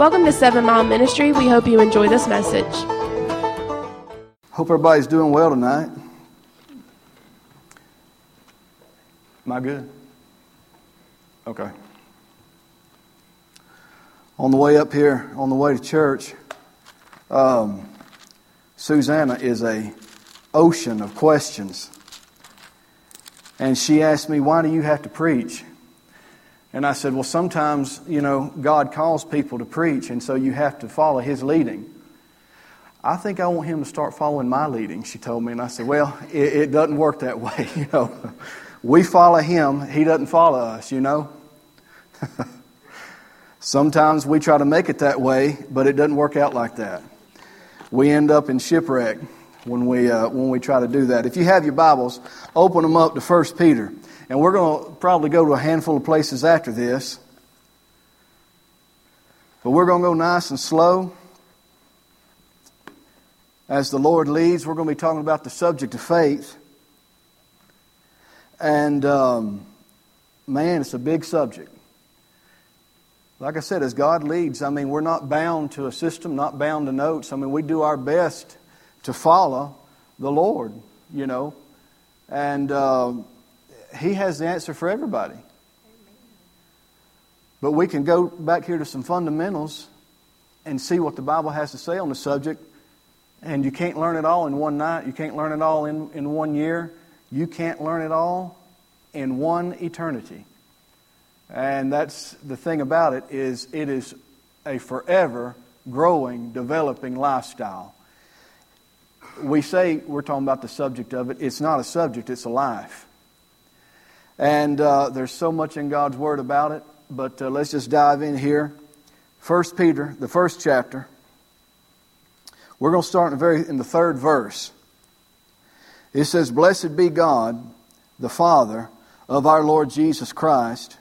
Welcome to Seven Mile Ministry. We hope you enjoy this message. Hope everybody's doing well tonight. Am I good? Okay. On the way up here, on the way to church, um, Susanna is a ocean of questions. And she asked me, Why do you have to preach? And I said, Well, sometimes, you know, God calls people to preach, and so you have to follow His leading. I think I want him to start following my leading, she told me. And I said, Well, it, it doesn't work that way, you know. We follow him, he doesn't follow us, you know. Sometimes we try to make it that way, but it doesn't work out like that. We end up in shipwreck when we, uh, when we try to do that. If you have your Bibles, open them up to 1 Peter. And we're going to probably go to a handful of places after this. But we're going to go nice and slow. As the Lord leads, we're going to be talking about the subject of faith. And um, man, it's a big subject. Like I said, as God leads, I mean, we're not bound to a system, not bound to notes. I mean, we do our best to follow the Lord, you know. And uh, He has the answer for everybody. But we can go back here to some fundamentals and see what the Bible has to say on the subject. And you can't learn it all in one night. You can't learn it all in, in one year. You can't learn it all in one eternity. And that's the thing about it is it is a forever growing, developing lifestyle. We say we're talking about the subject of it. It's not a subject, it's a life. And uh, there's so much in God's Word about it, but uh, let's just dive in here. First Peter, the first chapter. We're going to start in the, very, in the third verse. It says, Blessed be God, the Father of our Lord Jesus Christ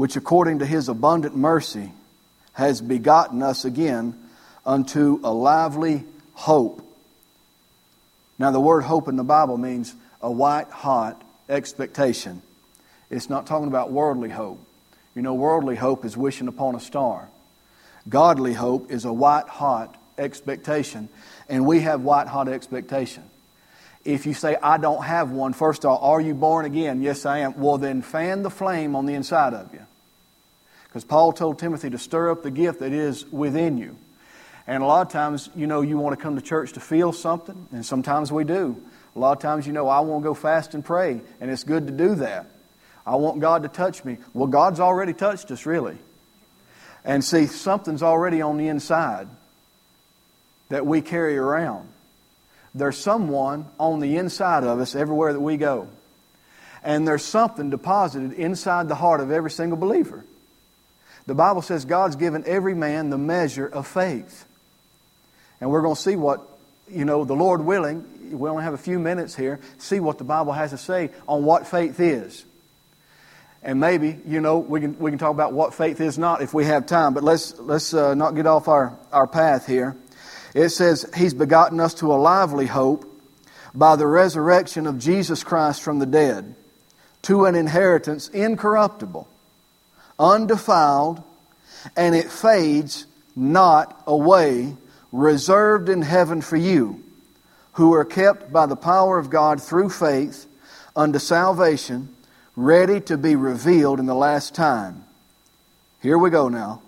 which according to his abundant mercy has begotten us again unto a lively hope. Now, the word hope in the Bible means a white hot expectation. It's not talking about worldly hope. You know, worldly hope is wishing upon a star. Godly hope is a white hot expectation, and we have white hot expectation. If you say, I don't have one, first of all, are you born again? Yes, I am. Well, then fan the flame on the inside of you. Because Paul told Timothy to stir up the gift that is within you. And a lot of times, you know, you want to come to church to feel something, and sometimes we do. A lot of times, you know, I want to go fast and pray, and it's good to do that. I want God to touch me. Well, God's already touched us, really. And see, something's already on the inside that we carry around. There's someone on the inside of us everywhere that we go. And there's something deposited inside the heart of every single believer. The Bible says God's given every man the measure of faith. And we're going to see what, you know, the Lord willing, we only have a few minutes here, see what the Bible has to say on what faith is. And maybe, you know, we can, we can talk about what faith is not if we have time, but let's, let's uh, not get off our, our path here. It says, He's begotten us to a lively hope by the resurrection of Jesus Christ from the dead, to an inheritance incorruptible undefiled, and it fades not away, reserved in heaven for you, who are kept by the power of God through faith unto salvation, ready to be revealed in the last time. Here we go now.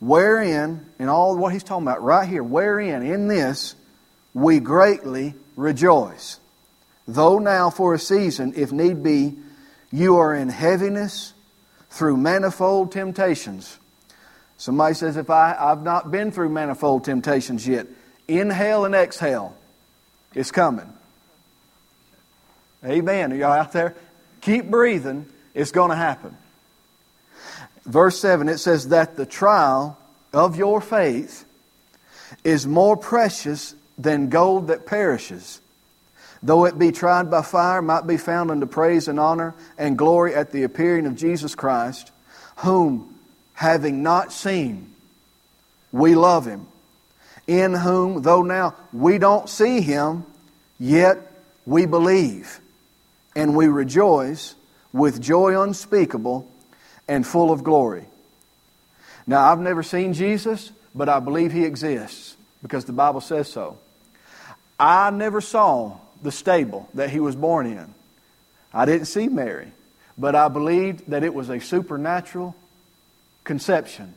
Wherein, in all what he's talking about right here, wherein, in this, we greatly rejoice. Though now for a season, if need be, you are in heaviness through manifold temptations. Somebody says, if I, I've not been through manifold temptations yet, inhale and exhale. It's coming. Amen. Are y'all out there? Keep breathing. It's going to happen. Verse 7, it says that the trial of your faith is more precious than gold that perishes though it be tried by fire, might be found unto praise and honor and glory at the appearing of Jesus Christ, whom, having not seen, we love him, in whom, though now we don't see him, yet we believe, and we rejoice with joy unspeakable and full of glory. Now, I've never seen Jesus, but I believe he exists because the Bible says so. I never saw the stable that he was born in. I didn't see Mary, but I believed that it was a supernatural conception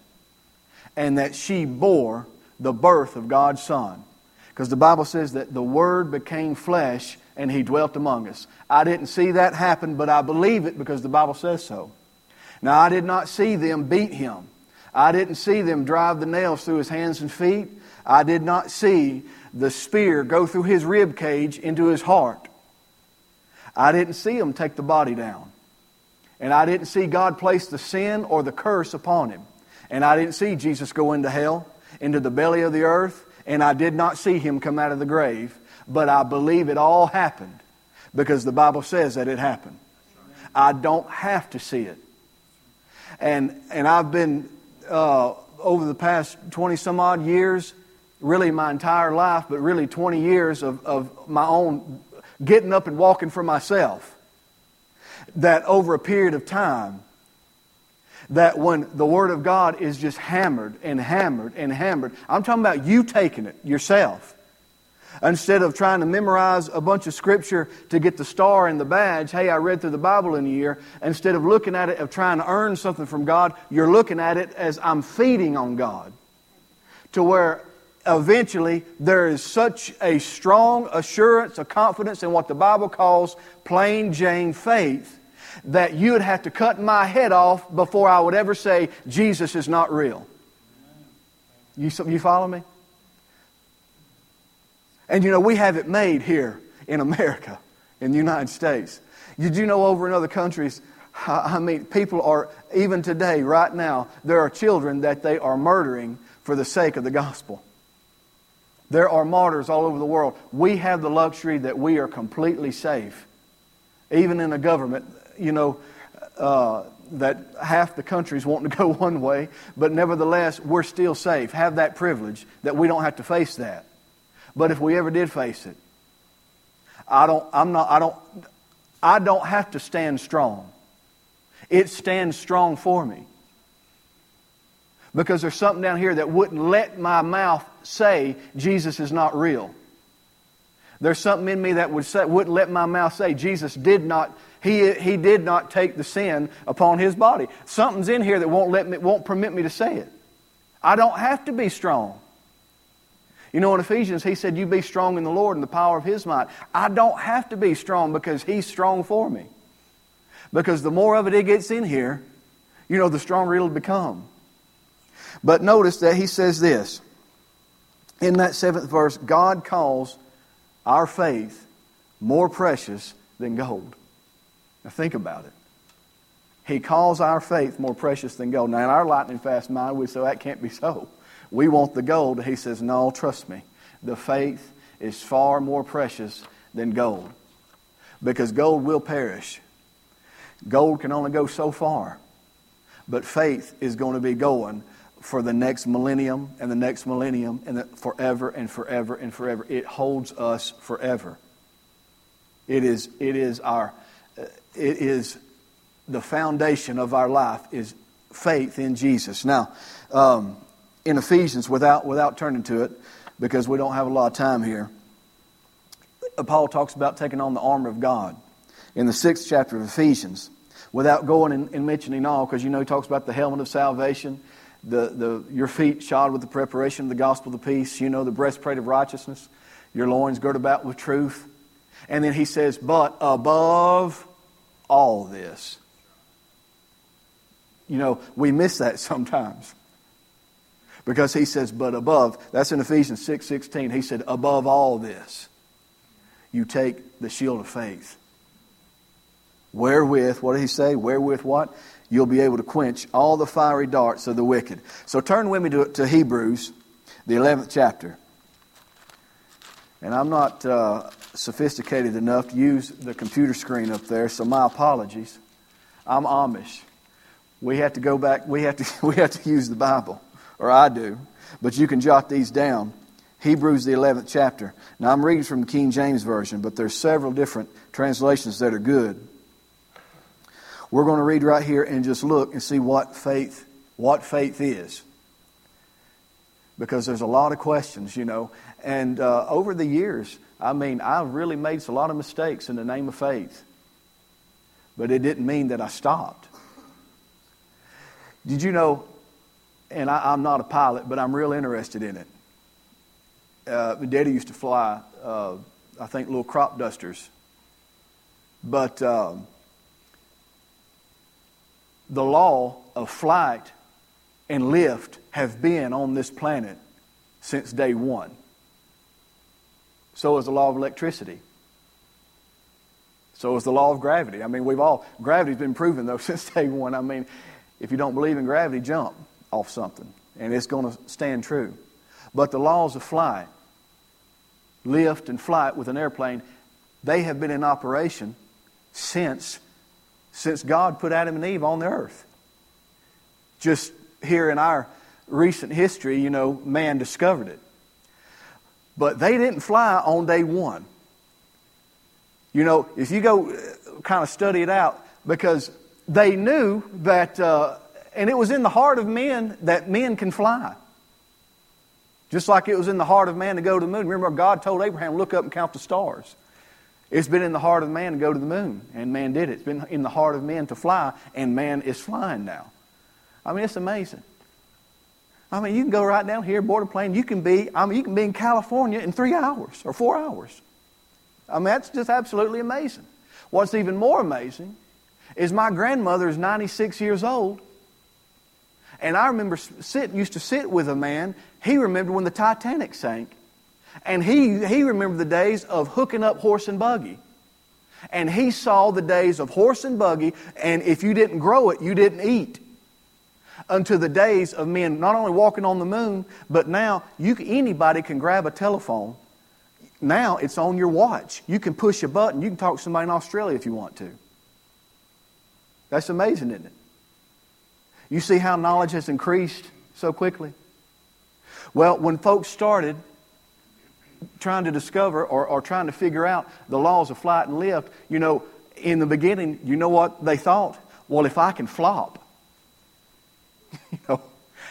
and that she bore the birth of God's Son. Because the Bible says that the Word became flesh and He dwelt among us. I didn't see that happen, but I believe it because the Bible says so. Now, I did not see them beat Him. I didn't see them drive the nails through His hands and feet. I did not see the spear go through His rib cage into His heart. I didn't see Him take the body down. And I didn't see God place the sin or the curse upon Him. And I didn't see Jesus go into hell, into the belly of the earth, and I did not see him come out of the grave, but I believe it all happened because the Bible says that it happened. I don't have to see it. And, and I've been, uh, over the past 20 some odd years, really my entire life, but really 20 years of, of my own getting up and walking for myself, that over a period of time, that when the Word of God is just hammered and hammered and hammered, I'm talking about you taking it yourself. Instead of trying to memorize a bunch of scripture to get the star and the badge, hey, I read through the Bible in a year, instead of looking at it of trying to earn something from God, you're looking at it as I'm feeding on God. To where eventually there is such a strong assurance, a confidence in what the Bible calls plain Jane faith that you would have to cut my head off before I would ever say Jesus is not real. You, you follow me? And you know, we have it made here in America, in the United States. You know over in other countries, I mean, people are, even today, right now, there are children that they are murdering for the sake of the gospel. There are martyrs all over the world. We have the luxury that we are completely safe. Even in a government you know, uh, that half the country's wanting to go one way, but nevertheless, we're still safe. Have that privilege that we don't have to face that. But if we ever did face it, I don't, I'm not, I don't, I don't have to stand strong. It stands strong for me. Because there's something down here that wouldn't let my mouth say Jesus is not real. There's something in me that would say, wouldn't let my mouth say Jesus did not he, he did not take the sin upon his body. Something's in here that won't, let me, won't permit me to say it. I don't have to be strong. You know, in Ephesians, he said, You be strong in the Lord and the power of his might. I don't have to be strong because he's strong for me. Because the more of it it gets in here, you know, the stronger it'll become. But notice that he says this in that seventh verse God calls our faith more precious than gold. Now think about it. He calls our faith more precious than gold. Now, in our lightning fast mind, we say that can't be so. We want the gold. He says, No, trust me. The faith is far more precious than gold. Because gold will perish. Gold can only go so far. But faith is going to be going for the next millennium and the next millennium and forever and forever and forever. It holds us forever. It is, it is our it is the foundation of our life is faith in Jesus. Now, um, in Ephesians, without, without turning to it, because we don't have a lot of time here, Paul talks about taking on the armor of God in the sixth chapter of Ephesians. Without going and, and mentioning all, because you know he talks about the helmet of salvation, the, the, your feet shod with the preparation of the gospel of the peace, you know, the breastplate of righteousness, your loins girded about with truth. And then he says, but above all this. You know, we miss that sometimes. Because he says, but above, that's in Ephesians 6 16. He said, above all this, you take the shield of faith. Wherewith, what did he say? Wherewith what? You'll be able to quench all the fiery darts of the wicked. So turn with me to, to Hebrews, the 11th chapter. And I'm not uh, sophisticated enough to use the computer screen up there, so my apologies. I'm Amish. We have to go back, we have to, we have to use the Bible, or I do. But you can jot these down. Hebrews, the 11th chapter. Now, I'm reading from the King James Version, but there's several different translations that are good. We're going to read right here and just look and see what faith what faith is. Because there's a lot of questions, you know. And uh, over the years, I mean, I've really made a lot of mistakes in the name of faith. But it didn't mean that I stopped. Did you know, and I, am not a pilot, but I'm real interested in it. Uh, Daddy used to fly, uh, I think, little crop dusters. But um, the law of flight and lift have been on this planet since day one. So is the law of electricity. So is the law of gravity. I mean, we've all, gravity's been proven though since day one. I mean, if you don't believe in gravity, jump off something and it's going to stand true. But the laws of flight, lift and flight with an airplane, they have been in operation since, since God put Adam and Eve on the earth. Just here in our recent history, you know, man discovered it. But they didn't fly on day one. You know, if you go uh, kind of study it out, because they knew that, uh, and it was in the heart of men that men can fly. Just like it was in the heart of man to go to the moon. Remember, God told Abraham, look up and count the stars. It's been in the heart of man to go to the moon, and man did it. It's been in the heart of man to fly, and man is flying now. I mean, it's amazing. I mean, you can go right down here, board a plane. You can be, I mean, you can be in California in three hours or four hours. I mean, that's just absolutely amazing. What's even more amazing is my grandmother is 96 years old. And I remember sit, used to sit with a man. He remembered when the Titanic sank. And he, he remembered the days of hooking up horse and buggy. And he saw the days of horse and buggy, and if you didn't grow it, you didn't eat. Unto the days of men not only walking on the moon, but now you, anybody can grab a telephone. Now it's on your watch. You can push a button. You can talk to somebody in Australia if you want to. That's amazing, isn't it? You see how knowledge has increased so quickly? Well, when folks started trying to discover or, or trying to figure out the laws of flight and lift, you know, in the beginning, you know what they thought? Well, if I can flop, you know,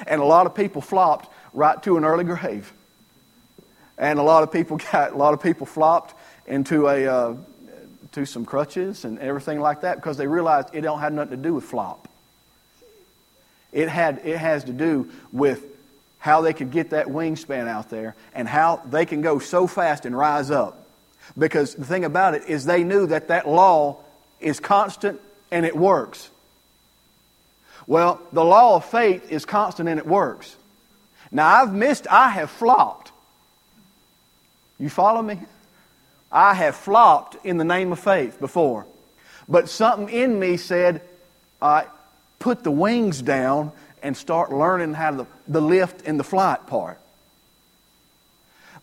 and a lot of people flopped right to an early grave, and a lot of people got a lot of people flopped into a uh, to some crutches and everything like that because they realized it don't have nothing to do with flop. It had it has to do with how they could get that wingspan out there and how they can go so fast and rise up. Because the thing about it is they knew that that law is constant and it works. Well, the law of faith is constant and it works. Now, I've missed, I have flopped. You follow me? I have flopped in the name of faith before. But something in me said, I put the wings down and start learning how to the lift and the flight part.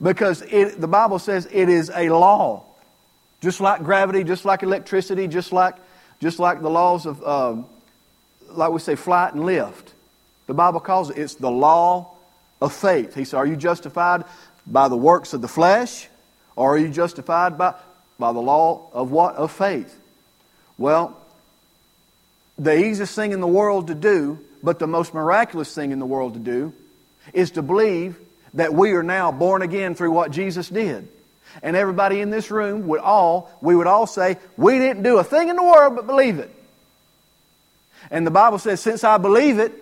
Because it, the Bible says it is a law. Just like gravity, just like electricity, just like, just like the laws of, um, like we say, flight and lift. The Bible calls it, it's the law of faith. He said, Are you justified by the works of the flesh, or are you justified by, by the law of what? Of faith. Well, the easiest thing in the world to do but the most miraculous thing in the world to do is to believe that we are now born again through what Jesus did. And everybody in this room would all, we would all say, we didn't do a thing in the world but believe it. And the Bible says, since I believe it,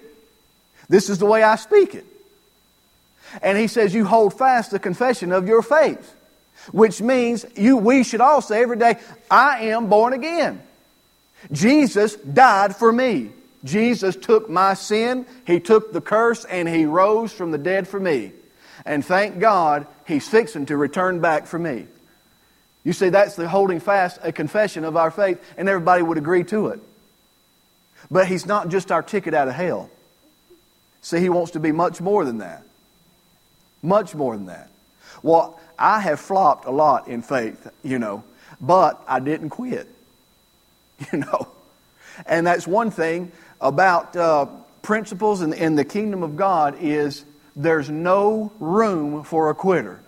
this is the way I speak it. And he says, you hold fast the confession of your faith, which means you, we should all say every day, I am born again. Jesus died for me. Jesus took my sin, He took the curse, and He rose from the dead for me. And thank God, He's fixing to return back for me. You see, that's the holding fast a confession of our faith, and everybody would agree to it. But He's not just our ticket out of hell. See, He wants to be much more than that. Much more than that. Well, I have flopped a lot in faith, you know, but I didn't quit. You know. And that's one thing about uh, principles in, in the kingdom of God is there's no room for a quitter.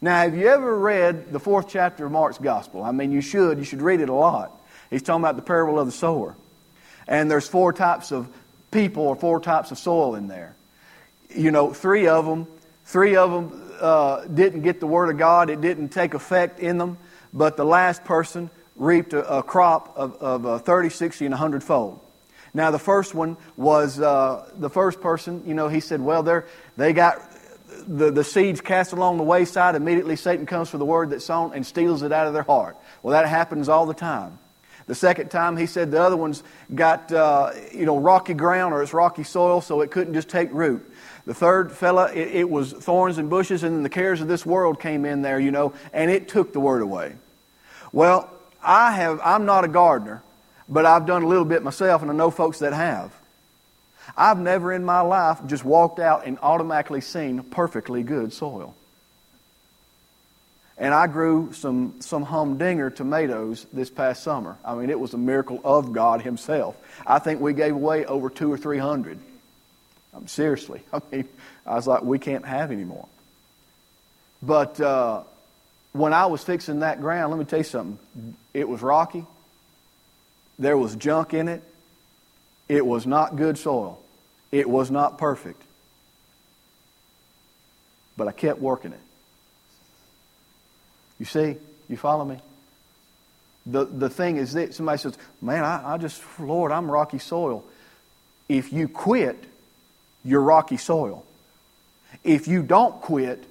Now, have you ever read the fourth chapter of Mark's Gospel? I mean, you should. You should read it a lot. He's talking about the parable of the sower. And there's four types of people or four types of soil in there. You know, three of them, three of them uh, didn't get the word of God. It didn't take effect in them. But the last person reaped a, a crop of, of uh, 30, 60, and 100 fold. Now, the first one was uh, the first person, you know, he said, well, they're, they got the, the seeds cast along the wayside. Immediately, Satan comes for the word that's sown and steals it out of their heart. Well, that happens all the time. The second time, he said the other ones got, uh, you know, rocky ground or it's rocky soil, so it couldn't just take root. The third fella, it, it was thorns and bushes, and the cares of this world came in there, you know, and it took the word away. Well, I have, I'm not a gardener, but I've done a little bit myself, and I know folks that have. I've never in my life just walked out and automatically seen perfectly good soil. And I grew some, some humdinger tomatoes this past summer. I mean, it was a miracle of God Himself. I think we gave away over two or three hundred. I'm seriously. I mean, I was like, we can't have any more. But uh, when I was fixing that ground, let me tell you something. It was rocky. There was junk in it. It was not good soil. It was not perfect. But I kept working it. You see? You follow me? The, the thing is that somebody says, Man, I, I just, Lord, I'm rocky soil. If you quit, you're rocky soil. If you don't quit,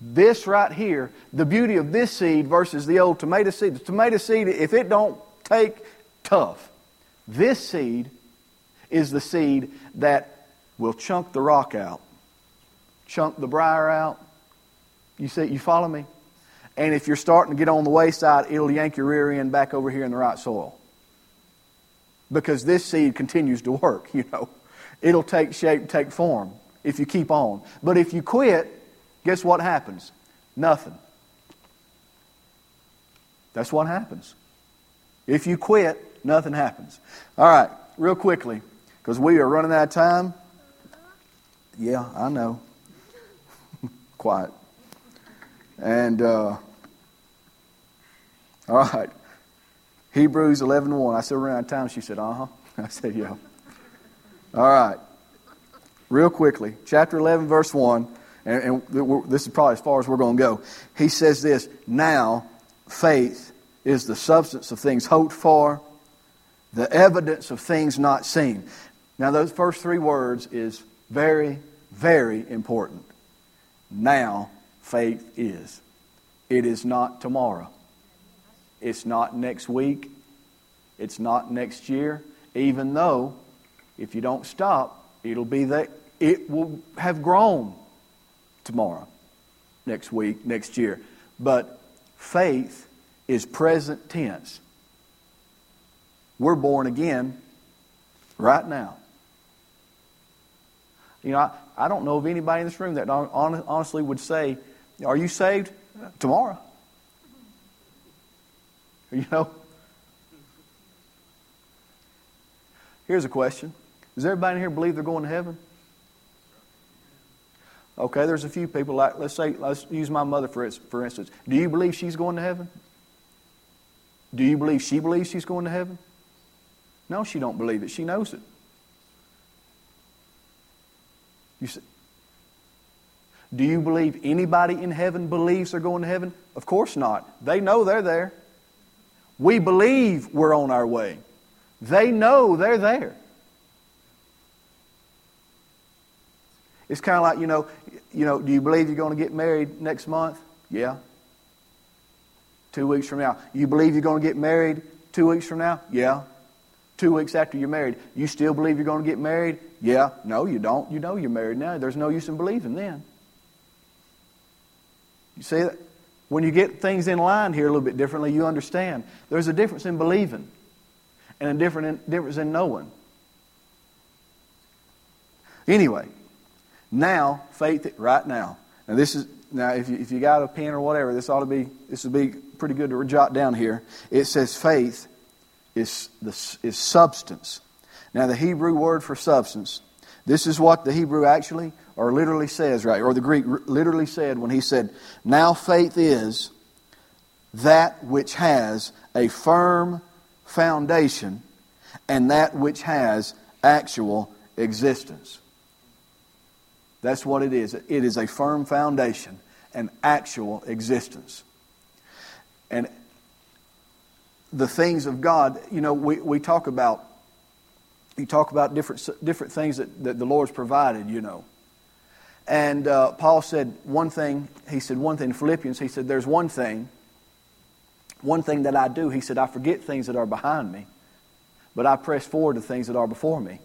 this right here, the beauty of this seed versus the old tomato seed. The tomato seed, if it don't take tough, this seed is the seed that will chunk the rock out, chunk the briar out. You see, you follow me? And if you're starting to get on the wayside, it'll yank your rear end back over here in the right soil. Because this seed continues to work, you know. It'll take shape, take form if you keep on. But if you quit, guess what happens? Nothing. That's what happens. If you quit, nothing happens. All right, real quickly, because we are running out of time. Yeah, I know. Quiet. And, uh, all right. Hebrews 11.1. 1. I said, we're out of time. She said, uh-huh. I said, yeah. All right. Real quickly. Chapter 11, verse 1. And, and this is probably as far as we're going to go. He says this, Now faith is the substance of things hoped for, the evidence of things not seen. Now, those first three words is very, very important. Now faith is. It is not tomorrow. It's not next week. It's not next year. Even though, if you don't stop, it'll be that it will have grown tomorrow, next week, next year. But faith is present tense. We're born again right now. You know, I, I don't know of anybody in this room that honestly would say, Are you saved? Tomorrow. You know? Here's a question Does everybody in here believe they're going to heaven? Okay, there's a few people like let's say let's use my mother for for instance. Do you believe she's going to heaven? Do you believe she believes she's going to heaven? No, she don't believe it. She knows it. You see, do you believe anybody in heaven believes they're going to heaven? Of course not. They know they're there. We believe we're on our way. They know they're there. It's kind of like, you know, you know, do you believe you're going to get married next month? Yeah. Two weeks from now. You believe you're going to get married two weeks from now? Yeah. Two weeks after you're married. You still believe you're going to get married? Yeah. No, you don't. You know you're married now. There's no use in believing then. You see that? When you get things in line here a little bit differently, you understand. There's a difference in believing and a different difference in knowing. Anyway, now, faith right now. Now this is now if you, if you got a pen or whatever, this ought to be this would be pretty good to jot down here. It says faith is the, is substance. Now the Hebrew word for substance, this is what the Hebrew actually or literally says right, or the Greek literally said when he said, "Now faith is that which has a firm foundation and that which has actual existence. That's what it is. It is a firm foundation, an actual existence. And the things of God, you know, we, we talk about you talk about different different things that, that the Lord's provided, you know. And uh, Paul said one thing, he said one thing in Philippians, he said, There's one thing, one thing that I do. He said, I forget things that are behind me, but I press forward to things that are before me.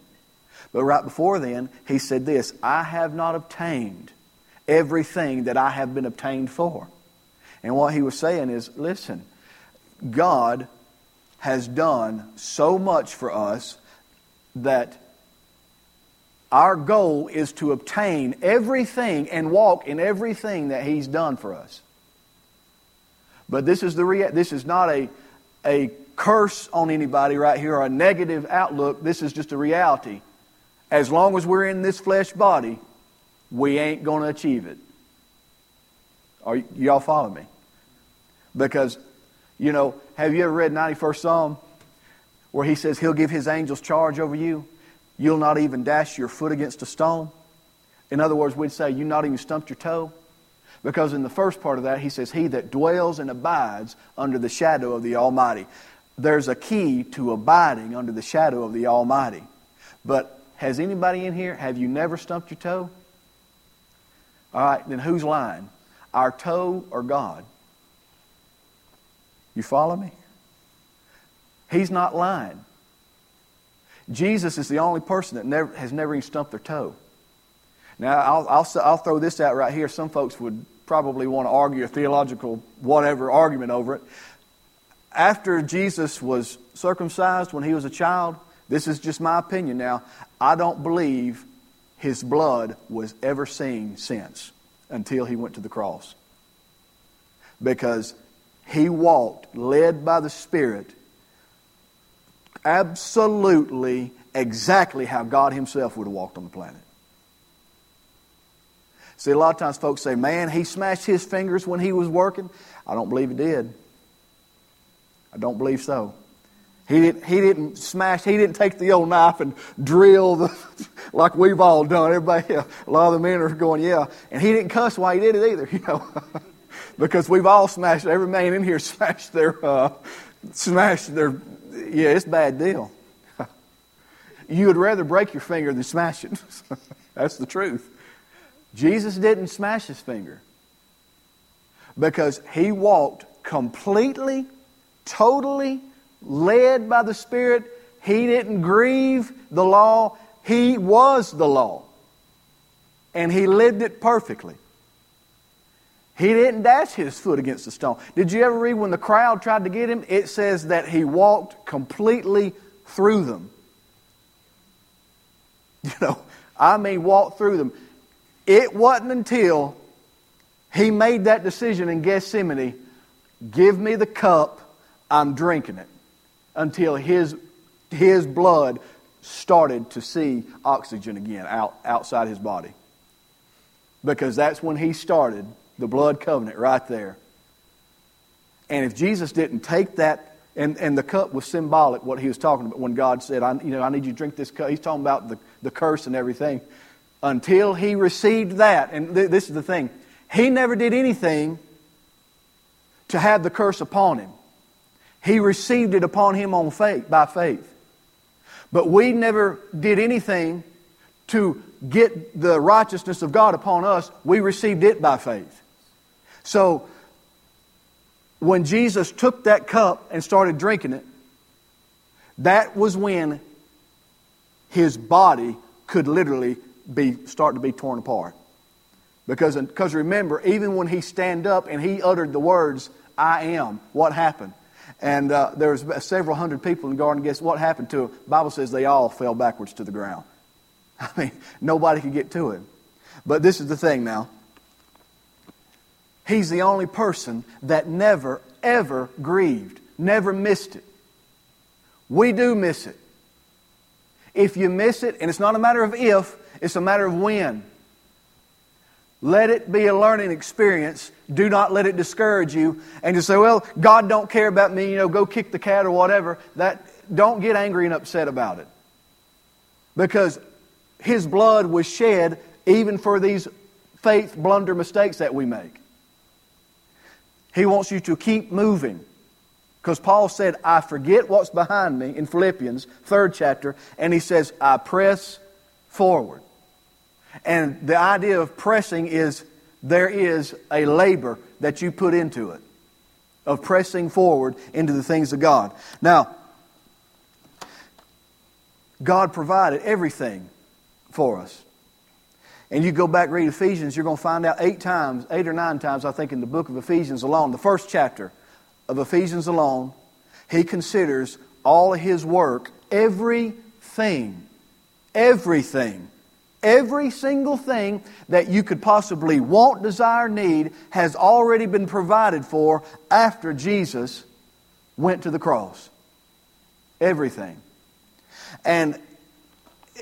But right before then, he said this I have not obtained everything that I have been obtained for. And what he was saying is listen, God has done so much for us that our goal is to obtain everything and walk in everything that He's done for us. But this is, the rea- this is not a, a curse on anybody right here or a negative outlook. This is just a reality. As long as we're in this flesh body, we ain't going to achieve it. Are y'all follow me? Because, you know, have you ever read 91st Psalm where he says he'll give his angels charge over you? You'll not even dash your foot against a stone. In other words, we'd say you not even stumped your toe. Because in the first part of that, he says, He that dwells and abides under the shadow of the Almighty. There's a key to abiding under the shadow of the Almighty. But has anybody in here, have you never stumped your toe? All right, then who's lying? Our toe or God? You follow me? He's not lying. Jesus is the only person that never, has never even stumped their toe. Now, I'll, I'll, I'll throw this out right here. Some folks would probably want to argue a theological whatever argument over it. After Jesus was circumcised when he was a child, this is just my opinion now, I don't believe his blood was ever seen since until he went to the cross. Because he walked, led by the Spirit, absolutely exactly how God Himself would have walked on the planet. See, a lot of times folks say, man, he smashed his fingers when he was working. I don't believe he did. I don't believe so. He didn't, he didn't smash, he didn't take the old knife and drill the, like we've all done. Everybody, a lot of the men are going, yeah. And he didn't cuss while he did it either, you know. because we've all smashed, every man in here smashed their, uh, smashed their yeah, it's a bad deal. you would rather break your finger than smash it. That's the truth. Jesus didn't smash his finger because he walked completely, totally led by the Spirit. He didn't grieve the law. He was the law. And he lived it perfectly. He didn't dash his foot against a stone. Did you ever read when the crowd tried to get him? It says that he walked completely through them. You know, I mean, walked through them. It wasn't until he made that decision in Gethsemane give me the cup, I'm drinking it, until his, his blood started to see oxygen again out, outside his body. Because that's when he started the blood covenant right there. And if Jesus didn't take that, and, and the cup was symbolic, what he was talking about when God said, I, you know, I need you to drink this cup. He's talking about the, the curse and everything. Until he received that, and th- this is the thing, he never did anything to have the curse upon him. He received it upon him on faith, by faith. But we never did anything to get the righteousness of God upon us. We received it by faith. So, when Jesus took that cup and started drinking it, that was when his body could literally be start to be torn apart. Because, because remember, even when he stand up and he uttered the words, I am, what happened? And uh, there was several hundred people in the garden. Guess what happened to? The Bible says they all fell backwards to the ground. I mean, nobody could get to him. But this is the thing now. He's the only person that never, ever grieved, never missed it. We do miss it. If you miss it, and it's not a matter of if, it's a matter of when. Let it be a learning experience. Do not let it discourage you. And just say, well, God don't care about me, you know, go kick the cat or whatever. That, don't get angry and upset about it. Because his blood was shed even for these faith blunder mistakes that we make. He wants you to keep moving. Because Paul said, I forget what's behind me in Philippians, third chapter, and he says, I press forward. And the idea of pressing is there is a labor that you put into it, of pressing forward into the things of God. Now, God provided everything for us. And you go back read Ephesians, you're going to find out eight times, eight or nine times, I think, in the book of Ephesians alone, the first chapter of Ephesians alone, he considers all of his work, everything, everything, every single thing that you could possibly want, desire, need has already been provided for after Jesus went to the cross. Everything. And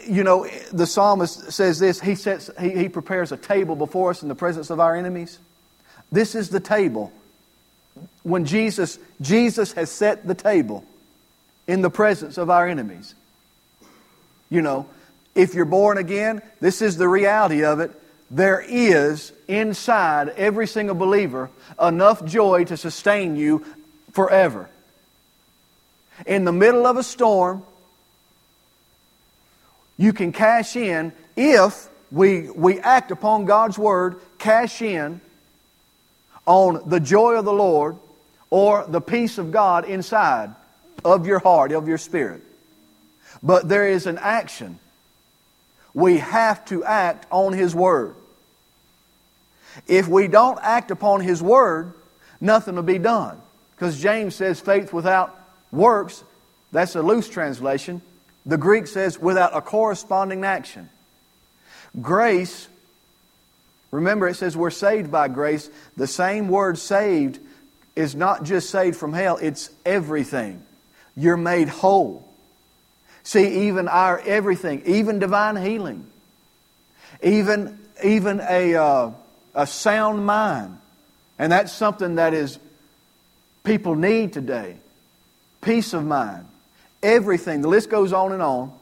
you know, the psalmist says this he, sets, he, he prepares a table before us in the presence of our enemies. This is the table. When Jesus, Jesus has set the table in the presence of our enemies. You know, if you're born again, this is the reality of it. There is inside every single believer enough joy to sustain you forever. In the middle of a storm, you can cash in if we, we act upon God's word, cash in on the joy of the Lord or the peace of God inside of your heart, of your spirit. But there is an action. We have to act on His Word. If we don't act upon His Word, nothing will be done. Because James says faith without works, that's a loose translation, the Greek says without a corresponding action. Grace, remember it says we're saved by grace. The same word saved is not just saved from hell, it's everything. You're made whole. See, even our everything, even divine healing, even, even a, uh, a sound mind. And that's something that is people need today. Peace of mind everything. The list goes on and on.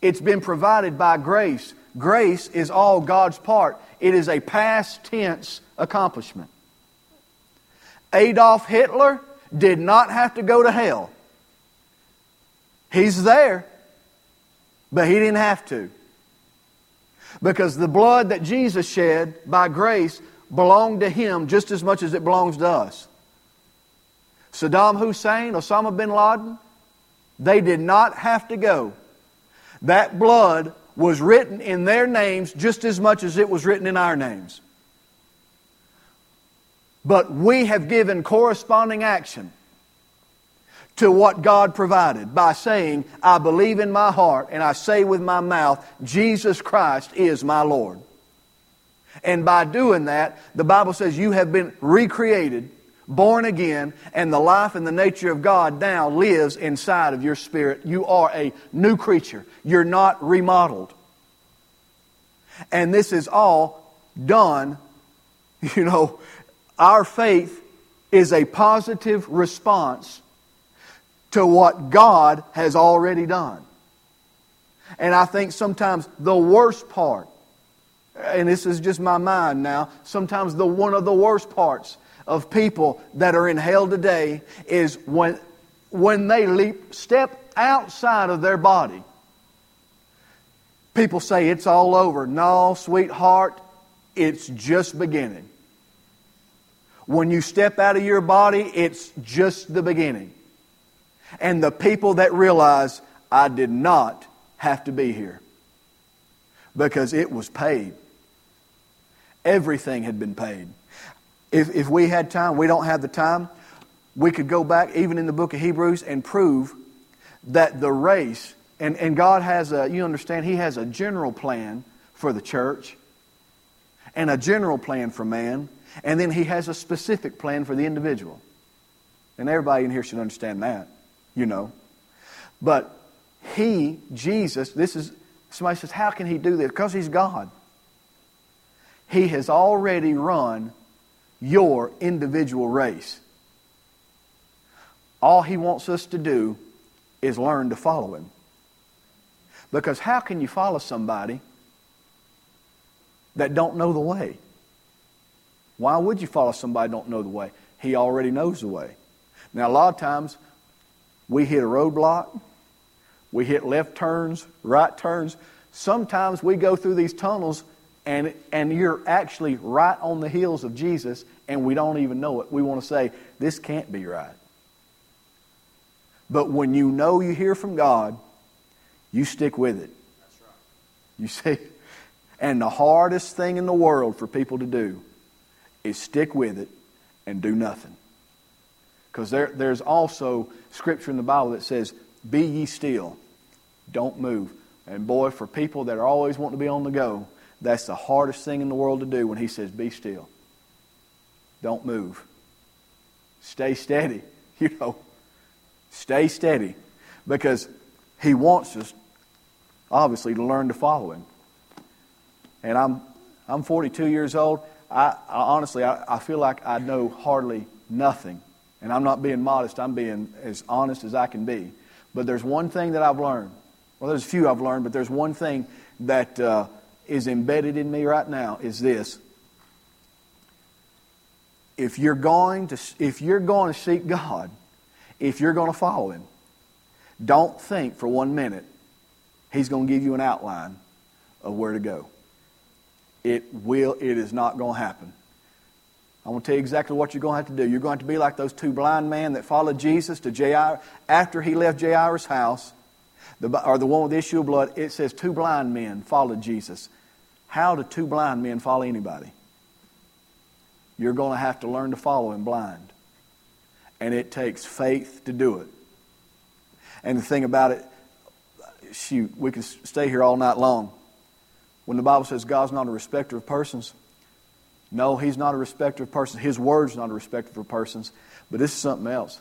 It's been provided by grace. Grace is all God's part. It is a past tense accomplishment. Adolf Hitler did not have to go to hell. He's there, but he didn't have to. Because the blood that Jesus shed by grace belonged to him just as much as it belongs to us. Saddam Hussein, Osama bin Laden, they did not have to go. That blood was written in their names just as much as it was written in our names. But we have given corresponding action to what God provided by saying, I believe in my heart and I say with my mouth, Jesus Christ is my Lord. And by doing that, the Bible says you have been recreated born again, and the life and the nature of God now lives inside of your spirit. You are a new creature. You're not remodeled. And this is all done, you know, our faith is a positive response to what God has already done. And I think sometimes the worst part, and this is just my mind now, sometimes the one of the worst parts of people that are in hell today is when, when they leap, step outside of their body. People say it's all over. No, sweetheart, it's just beginning. When you step out of your body, it's just the beginning. And the people that realize, I did not have to be here because it was paid. Everything had been paid. If, if we had time, we don't have the time, we could go back even in the book of Hebrews and prove that the race, and, and God has a, you understand, He has a general plan for the church and a general plan for man, and then He has a specific plan for the individual. And everybody in here should understand that, you know. But He, Jesus, this is, somebody says, how can He do this? Because He's God. He has already run your individual race. All he wants us to do is learn to follow him. Because how can you follow somebody that don't know the way? Why would you follow somebody don't know the way? He already knows the way. Now, a lot of times we hit a roadblock, we hit left turns, right turns. Sometimes we go through these tunnels and, and you're actually right on the heels of Jesus and we don't even know it. We want to say, this can't be right. But when you know you hear from God, you stick with it. That's right. You see? And the hardest thing in the world for people to do is stick with it and do nothing. Because there, there's also scripture in the Bible that says, Be ye still, don't move. And boy, for people that are always wanting to be on the go, that's the hardest thing in the world to do when he says, Be still. Don't move. Stay steady. You know, stay steady. Because he wants us, obviously, to learn to follow him. And I'm, I'm 42 years old. I, I honestly, I, I feel like I know hardly nothing. And I'm not being modest, I'm being as honest as I can be. But there's one thing that I've learned. Well, there's a few I've learned, but there's one thing that uh, is embedded in me right now is this. If you're going to, if you're going to seek God, if you're going to follow Him, don't think for one minute He's going to give you an outline of where to go. It will, it is not going to happen. I want to tell you exactly what you're going to have to do. You're going to, to be like those two blind men that followed Jesus to Jair after he left Jairus' house, the, or the one with the issue of blood. It says two blind men followed Jesus. How do two blind men follow anybody? You're going to have to learn to follow him blind. And it takes faith to do it. And the thing about it, shoot, we can stay here all night long. When the Bible says God's not a respecter of persons, no, He's not a respecter of persons. His word's not a respecter of persons. But this is something else.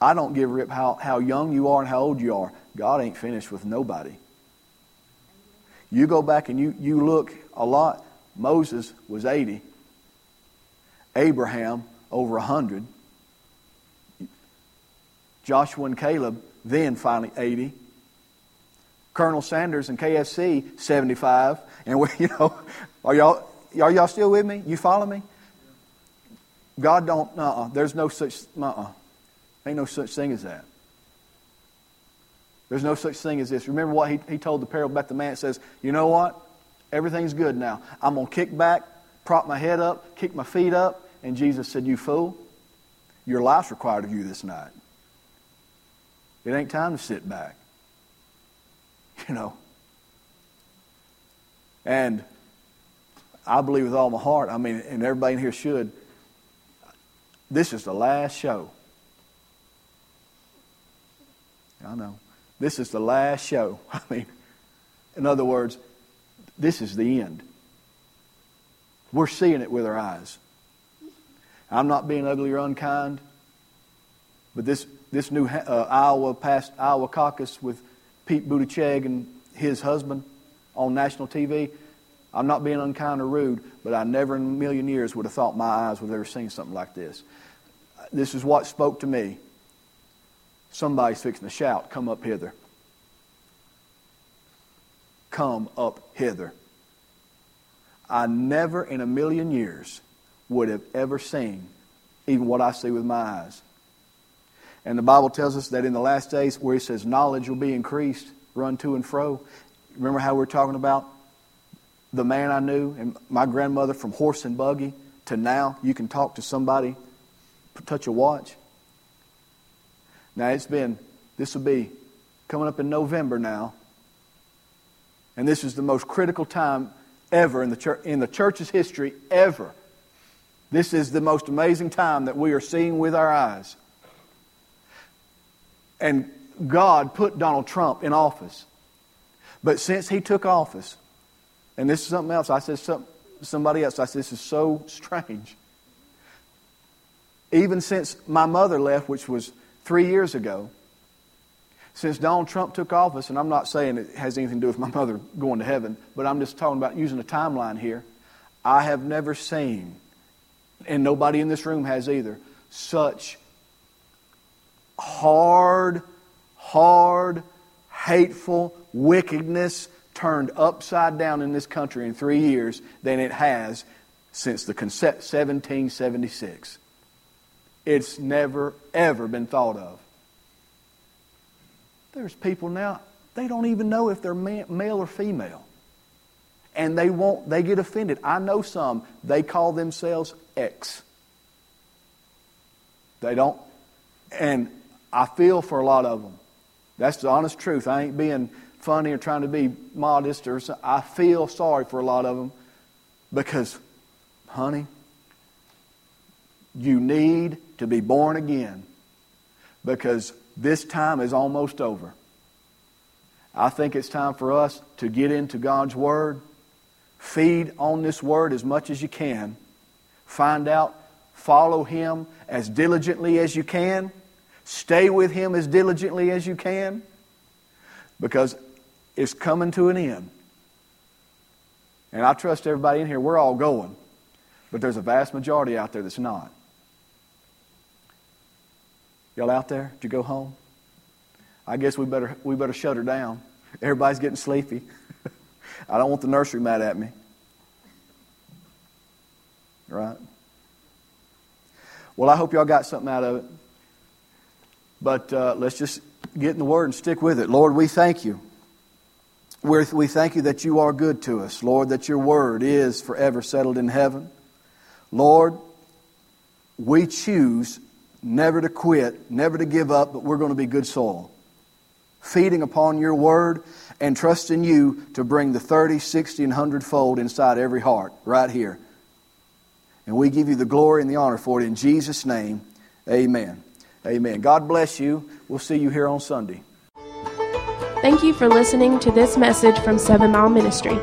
I don't give a rip how, how young you are and how old you are. God ain't finished with nobody. You go back and you, you look a lot. Moses was 80. Abraham, over 100. Joshua and Caleb, then finally 80. Colonel Sanders and KFC, 75. And we, you know, are y'all, are y'all still with me? You follow me? God don't, uh-uh. There's no such, uh-uh. Ain't no such thing as that. There's no such thing as this. Remember what he, he told the parable about the man? It says, you know what? Everything's good now. I'm going to kick back, prop my head up, kick my feet up. And Jesus said, you fool, your life's required of you this night. It ain't time to sit back. You know. And I believe with all my heart, I mean, and everybody in here should, this is the last show. I know. This is the last show. I mean, in other words, this is the end. We're seeing it with our eyes. I'm not being ugly or unkind, but this, this new uh, Iowa past Iowa caucus with Pete Buttigieg and his husband on national TV, I'm not being unkind or rude, but I never in a million years would have thought my eyes would have ever seen something like this. This is what spoke to me. Somebody's fixing to shout, Come up hither. Come up hither. I never in a million years would have ever seen even what I see with my eyes. And the Bible tells us that in the last days, where He says knowledge will be increased, run to and fro. Remember how we we're talking about the man I knew and my grandmother from horse and buggy to now you can talk to somebody, touch a watch. Now it's been, this will be coming up in November now. And this is the most critical time ever in the, church, in the church's history, ever. This is the most amazing time that we are seeing with our eyes. And God put Donald Trump in office. But since he took office, and this is something else, I said some, somebody else, I said, this is so strange. Even since my mother left, which was three years ago, since Donald Trump took office, and I'm not saying it has anything to do with my mother going to heaven, but I'm just talking about using a timeline here. I have never seen, and nobody in this room has either, such hard, hard hateful wickedness turned upside down in this country in three years than it has since the concept 1776. It's never, ever been thought of. There's people now, they don't even know if they're male or female. And they won't, they get offended. I know some, they call themselves X. They don't, and I feel for a lot of them. That's the honest truth. I ain't being funny or trying to be modest or. I feel sorry for a lot of them because, honey, you need to be born again because this time is almost over. I think it's time for us to get into God's Word, feed on this Word as much as you can, find out, follow Him as diligently as you can, stay with Him as diligently as you can, because it's coming to an end. And I trust everybody in here, we're all going, but there's a vast majority out there that's not. Y'all out there? Did you go home? I guess we better we better shut her down. Everybody's getting sleepy. I don't want the nursery mad at me. Right? Well, I hope y'all got something out of it. But uh, let's just get in the Word and stick with it. Lord, we thank you. We're, we thank you that you are good to us. Lord, that your Word is forever settled in heaven. Lord, we choose never to quit, never to give up, but we're going to be good soil. Feeding upon your word and trusting you to bring the 30, 60, and 100 fold inside every heart right here. And we give you the glory and the honor for it in Jesus' name. Amen. Amen. God bless you. We'll see you here on Sunday. Thank you for listening to this message from Seven Mile Ministry.